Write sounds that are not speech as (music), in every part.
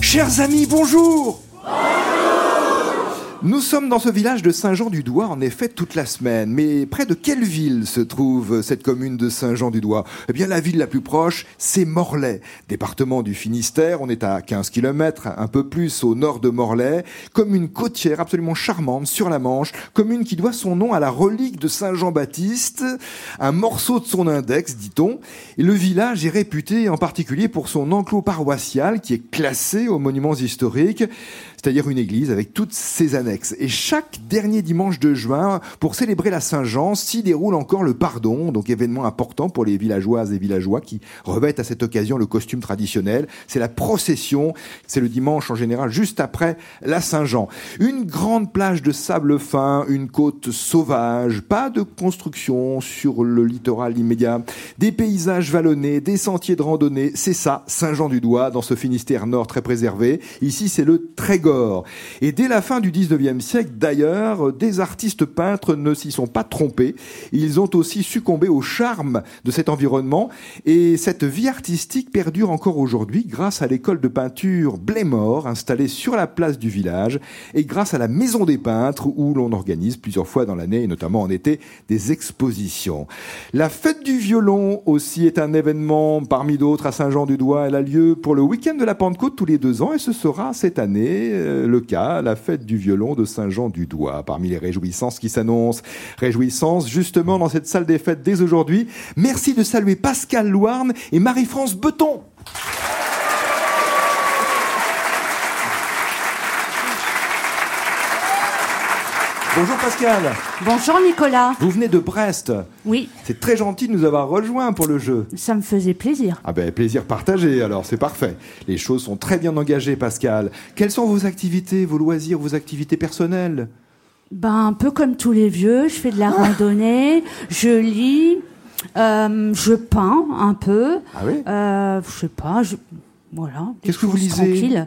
Chers amis, bonjour nous sommes dans ce village de Saint-Jean-du-Doigt, en effet, toute la semaine. Mais près de quelle ville se trouve cette commune de Saint-Jean-du-Doigt Eh bien, la ville la plus proche, c'est Morlaix, département du Finistère. On est à 15 km, un peu plus au nord de Morlaix. Commune côtière absolument charmante sur la Manche. Commune qui doit son nom à la relique de Saint-Jean-Baptiste, un morceau de son index, dit-on. Et le village est réputé en particulier pour son enclos paroissial qui est classé aux monuments historiques c'est-à-dire une église avec toutes ses annexes. Et chaque dernier dimanche de juin, pour célébrer la Saint-Jean, s'y déroule encore le pardon, donc événement important pour les villageoises et villageois qui revêtent à cette occasion le costume traditionnel. C'est la procession, c'est le dimanche en général juste après la Saint-Jean. Une grande plage de sable fin, une côte sauvage, pas de construction sur le littoral immédiat, des paysages vallonnés, des sentiers de randonnée, c'est ça, Saint-Jean-du-Doigt, dans ce Finistère nord très préservé. Ici, c'est le Trégor et dès la fin du 19e siècle, d'ailleurs, des artistes peintres ne s'y sont pas trompés. Ils ont aussi succombé au charme de cet environnement. Et cette vie artistique perdure encore aujourd'hui grâce à l'école de peinture Blémor, installée sur la place du village, et grâce à la Maison des peintres, où l'on organise plusieurs fois dans l'année, et notamment en été, des expositions. La fête du violon aussi est un événement parmi d'autres à Saint-Jean-du-Doigt. Elle a lieu pour le week-end de la Pentecôte tous les deux ans, et ce sera cette année le cas, la fête du violon de Saint-Jean-du-Doigt. Parmi les réjouissances qui s'annoncent, réjouissances justement dans cette salle des fêtes dès aujourd'hui. Merci de saluer Pascal Louarne et Marie-France Beton. Bonjour Pascal. Bonjour Nicolas. Vous venez de Brest. Oui. C'est très gentil de nous avoir rejoints pour le jeu. Ça me faisait plaisir. Ah ben plaisir partagé alors, c'est parfait. Les choses sont très bien engagées Pascal. Quelles sont vos activités, vos loisirs, vos activités personnelles? Ben un peu comme tous les vieux, je fais de la randonnée, je lis, euh, je peins un peu. Ah oui Euh, je sais pas, je... voilà. Qu'est-ce que vous lisez tranquilles.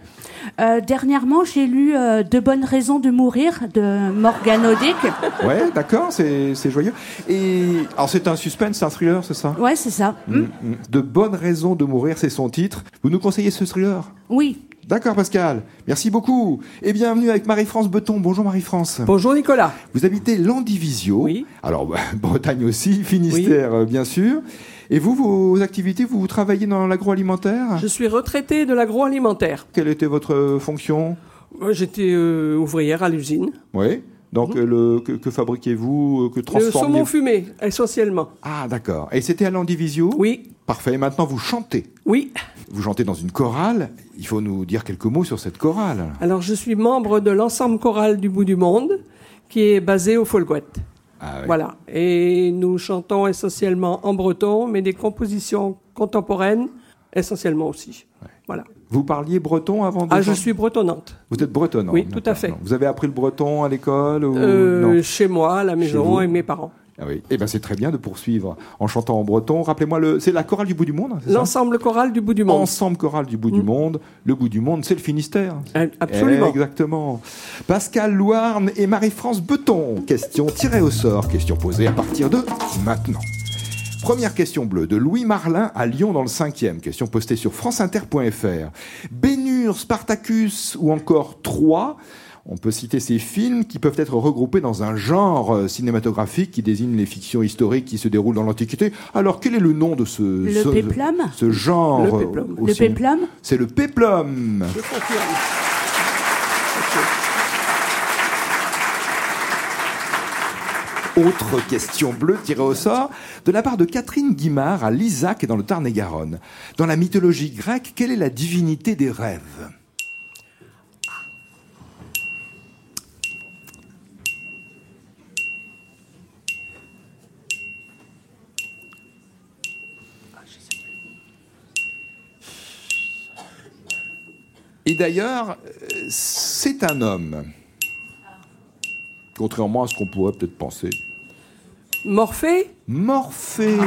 Euh, Dernièrement, j'ai lu euh, De bonnes raisons de mourir de Morgan Odick. (laughs) Ouais, d'accord, c'est c'est joyeux. Et alors c'est un suspense, c'est un thriller, c'est ça? Ouais, c'est ça. Mm, mm. De bonnes raisons de mourir, c'est son titre. Vous nous conseillez ce thriller? Oui. D'accord Pascal, merci beaucoup. Et bienvenue avec Marie-France Beton. Bonjour Marie-France. Bonjour Nicolas. Vous habitez Landivisio. Oui. Alors bah, (laughs) Bretagne aussi, Finistère euh, bien sûr. Et vous, vos activités, vous, travaillez dans l'agroalimentaire? Je suis retraitée de l'agroalimentaire. Quelle était votre euh, fonction? Moi, J'étais euh, ouvrière à l'usine. Oui. Donc euh, le, que, que fabriquez-vous euh, Que Le transformez saumon fumé, essentiellement. Ah d'accord. Et c'était à Landivisio Oui, Parfait. Et maintenant vous chantez? oui. Vous chantez dans une chorale? Il faut nous dire quelques mots sur cette chorale. Alors, je suis membre de l'ensemble choral du bout du monde, qui est basé au Folguette. Ah, oui. Voilà. Et nous chantons essentiellement en breton, mais des compositions contemporaines essentiellement aussi. Voilà. Vous parliez breton avant de Ah, je suis bretonnante. Vous êtes bretonne Oui, tout à fait. Non. Vous avez appris le breton à l'école ou Euh, non chez moi, à la maison, et mes parents. Ah oui. Eh ben c'est très bien de poursuivre en chantant en breton. Rappelez-moi le, c'est la chorale du bout du monde. hein, L'ensemble choral du bout du monde. Ensemble choral du bout du Mm. monde. Le bout du monde, c'est le Finistère. Euh, Absolument. Eh, exactement. Pascal Louarne et Marie-France Beton. Question tirée au sort. Question posée à partir de maintenant. Première question bleue de Louis Marlin à Lyon dans le 5e. Question postée sur franceinter.fr. Bénur, Spartacus ou encore Troie on peut citer ces films qui peuvent être regroupés dans un genre euh, cinématographique qui désigne les fictions historiques qui se déroulent dans l'Antiquité. Alors, quel est le nom de ce, Le ce, péplum ce genre Le euh, péplum. C'est le péplum. Autre question bleue tirée au sort de la part de Catherine Guimard à Lisac dans le Tarn-et-Garonne. Dans la mythologie grecque, quelle est la divinité des rêves? Et d'ailleurs, euh, c'est un homme. Contrairement à ce qu'on pourrait peut-être penser. Morphée Morphée.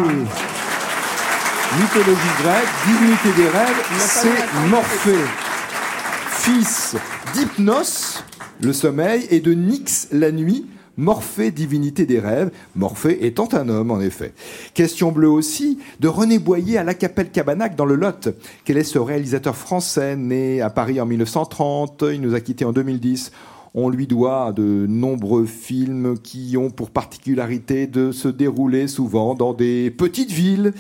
Mythologie grecque, divinité des rêves, c'est Morphée. Fils d'Hypnos, le sommeil, et de Nyx, la nuit. Morphée, divinité des rêves, Morphée étant un homme en effet. Question bleue aussi de René Boyer à la Capelle Cabanac dans le Lot. Quel est ce réalisateur français né à Paris en 1930 Il nous a quittés en 2010. On lui doit de nombreux films qui ont pour particularité de se dérouler souvent dans des petites villes.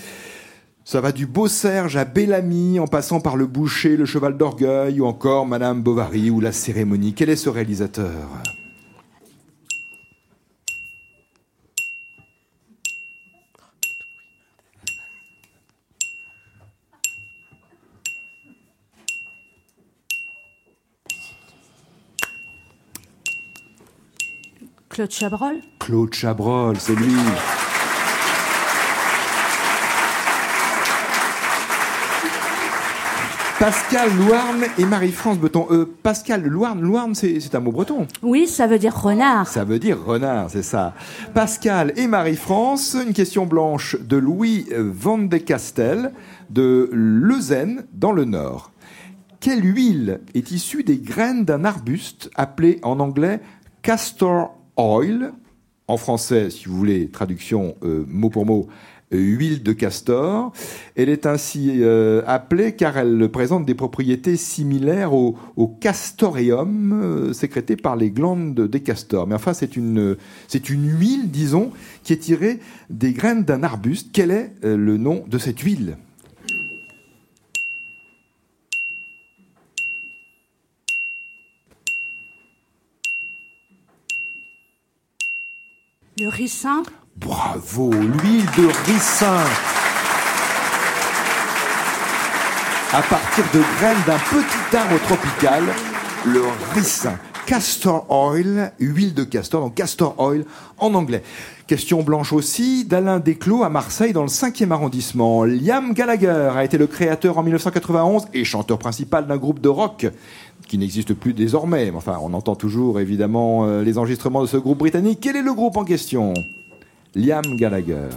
Ça va du Beau Serge à Bellamy, en passant par le Boucher, le Cheval d'Orgueil, ou encore Madame Bovary ou la cérémonie. Quel est ce réalisateur? Claude Chabrol Claude Chabrol, c'est lui. Pascal Louarn et Marie-France Beton. Euh, Pascal Louarn, Louarn c'est un mot breton. Oui, ça veut dire renard. Ça veut dire renard, c'est ça. Pascal et Marie-France, une question blanche de Louis Van de Castel de Leuzen dans le Nord. Quelle huile est issue des graines d'un arbuste appelé en anglais castor oil En français, si vous voulez, traduction euh, mot pour mot, euh, huile de castor. Elle est ainsi euh, appelée car elle présente des propriétés similaires au, castoreum sécrété par les glandes des castors. Mais enfin, c'est une, huile, disons, qui est tirée des graines d'un arbuste. Quel est le nom de cette huile? Bravo, l'huile de ricin. À partir de graines d'un petit arbre tropical, le ricin. Castor oil, huile de castor, donc castor oil en anglais. Question blanche aussi d'Alain Desclos à Marseille dans le 5e arrondissement. Liam Gallagher a été le créateur en 1991 et chanteur principal d'un groupe de rock qui n'existe plus désormais. Enfin, on entend toujours évidemment euh, les enregistrements de ce groupe britannique. Quel est le groupe en question? Liam Gallagher.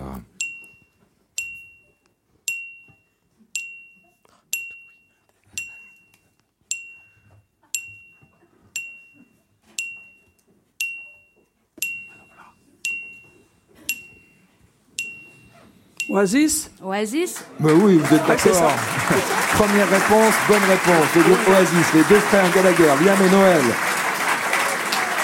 Oasis Oasis Mais oui, vous êtes Ah, d'accord. (laughs) Première réponse, bonne réponse. Le groupe Oasis, les deux frères Gallagher, Liam et Noël.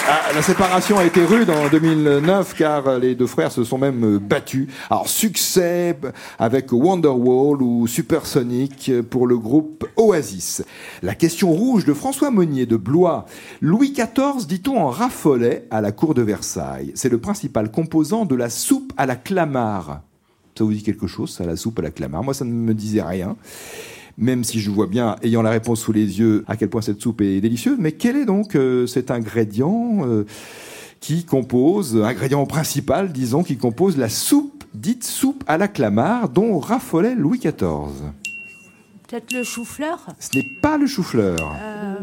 Ah, la séparation a été rude en 2009 car les deux frères se sont même euh, battus. Alors succès avec Wonderwall ou Supersonic pour le groupe Oasis. La question rouge de François Monnier de Blois. Louis XIV, dit-on, en raffolait à la cour de Versailles. C'est le principal composant de la soupe à la clamare. Ça vous dit quelque chose, ça, la soupe à la clamare Moi, ça ne me disait rien. Même si je vois bien, ayant la réponse sous les yeux, à quel point cette soupe est délicieuse. Mais quel est donc euh, cet ingrédient euh, qui compose, ingrédient principal, disons, qui compose la soupe, dite soupe à la clamare, dont raffolait Louis XIV Peut-être le chou-fleur Ce n'est pas le chou-fleur. Euh,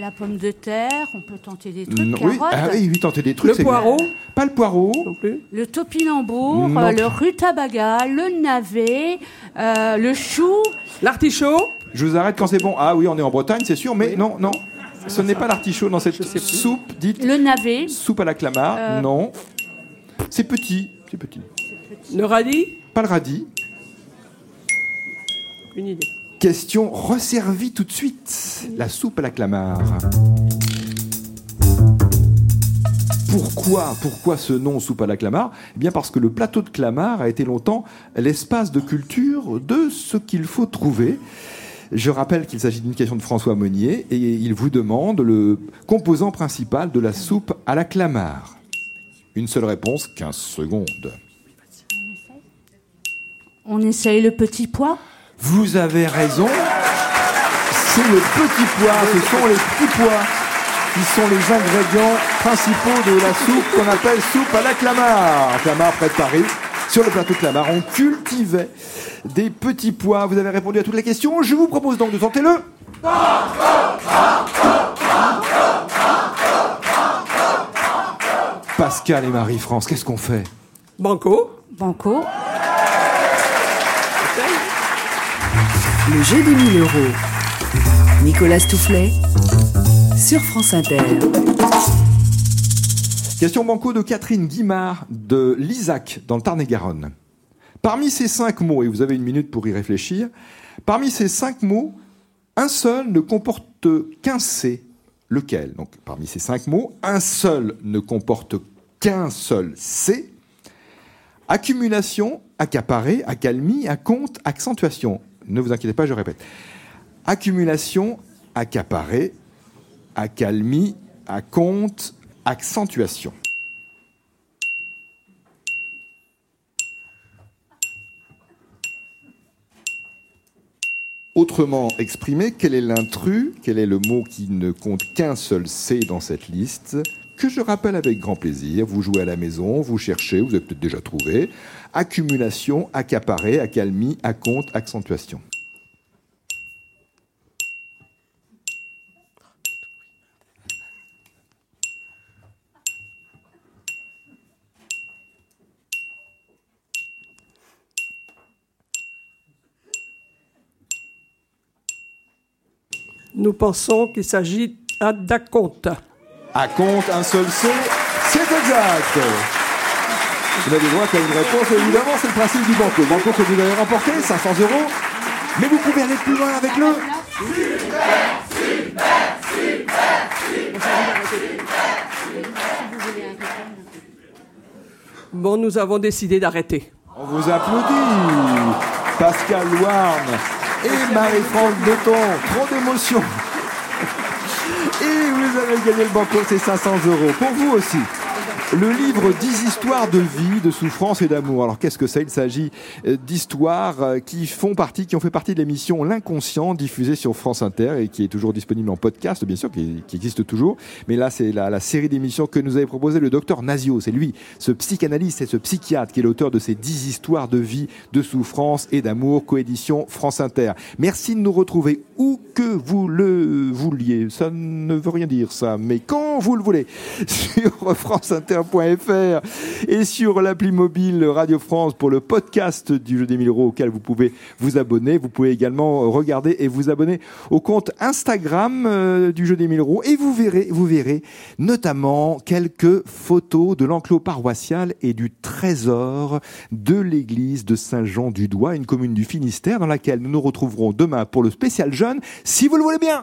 La pomme de terre, on peut tenter des trucs. Non, oui, carottes, ah oui, oui, tentez des trucs. Le c'est poireau bien. Pas le poireau. non plus. Le topinambour, Non. euh, le rutabaga, le navet, euh, le chou. L'artichaut Je vous arrête quand c'est bon. Ah oui, on est en Bretagne, c'est sûr, mais non, non. Ce n'est pas l'artichaut dans cette soupe dite Le navet, soupe à la clamare. Euh. Non. C'est petit, c'est petit. Le radis Pas le radis. Une idée. Question resservie tout de suite. La soupe à la clamare. Pourquoi, pourquoi ce nom soupe à la clamare Eh bien parce que le plateau de Clamart a été longtemps l'espace de culture de ce qu'il faut trouver. Je rappelle qu'il s'agit d'une question de François Monnier et il vous demande le composant principal de la soupe à la clamare. Une seule réponse, 15 secondes. on essaye le petit pois? Vous avez raison. C'est le petit pois, ce sont les petits pois qui sont les ingrédients principaux de la soupe qu'on appelle soupe à la Clamart. Clamart, près de Paris, sur le plateau de Clamart, on cultivait des petits pois. Vous avez répondu à toutes les questions. Je vous propose donc de tenter le. Pascal et Marie-France, qu'est-ce qu'on fait? Banco Banco. Le jeu des 1000 euros. Nicolas Toufflet sur France Inter. Question banco de Catherine Guimard de l'Isaac dans le Tarn-et-Garonne. Parmi ces cinq mots, et vous avez une minute pour y réfléchir, parmi ces cinq mots, un seul ne comporte qu'un C. Lequel? Donc, parmi ces cinq mots, un seul ne comporte qu'un seul C. Accumulation, accaparé, accalmie, compte, accentuation. Ne vous inquiétez pas, je répète. Accumulation, accaparé, accalmie, compte, accentuation. Autrement exprimé, quel est l'intrus Quel est le mot qui ne compte qu'un seul C dans cette liste? Que je rappelle avec grand plaisir. Vous jouez à la maison, vous cherchez, vous avez peut-être déjà trouvé. Accumulation, accaparé, accalmie, acompte, accentuation. Nous pensons qu'il s'agit d'acompte. Acompte, un seul C, c'est exact. Vous avez droit à une réponse, évidemment, c'est le principe du banco. Banco que vous avez remporté, 500 euros. Mais vous pouvez aller plus loin avec le. Bon, nous avons décidé d'arrêter. On vous applaudit. Pascal Louarn et Marie-France Breton. Trop d'émotion. Vous avez gagné le banco, c'est 500 euros. Pour vous aussi. Le livre 10 histoires de vie, de souffrance et d'amour. Alors qu'est-ce que c'est? Il s'agit euh, d'histoires euh, qui font partie, qui ont fait partie de l'émission L'inconscient diffusée sur France Inter et qui est toujours disponible en podcast, bien sûr, qui, existe toujours. Mais là, c'est la, série d'émissions que nous avait proposé le docteur Nazio. C'est lui, ce psychanalyste et ce psychiatre qui est l'auteur de ces 10 histoires de vie, de souffrance et d'amour, coédition France Inter. Merci de nous retrouver où que vous le vouliez. Ça ne veut rien dire ça, mais quand vous le voulez (laughs) sur France Inter et sur l'appli mobile Radio France pour le podcast du jeu des 1000 euros auquel vous pouvez vous abonner. Vous pouvez également regarder et vous abonner au compte Instagram euh, du jeu des 1000 euros et vous verrez, vous verrez notamment quelques photos de l'enclos paroissial et du trésor de l'église de Saint-Jean-du-Doigt, une commune du Finistère dans laquelle nous nous retrouverons demain pour le spécial jeune, si vous le voulez bien.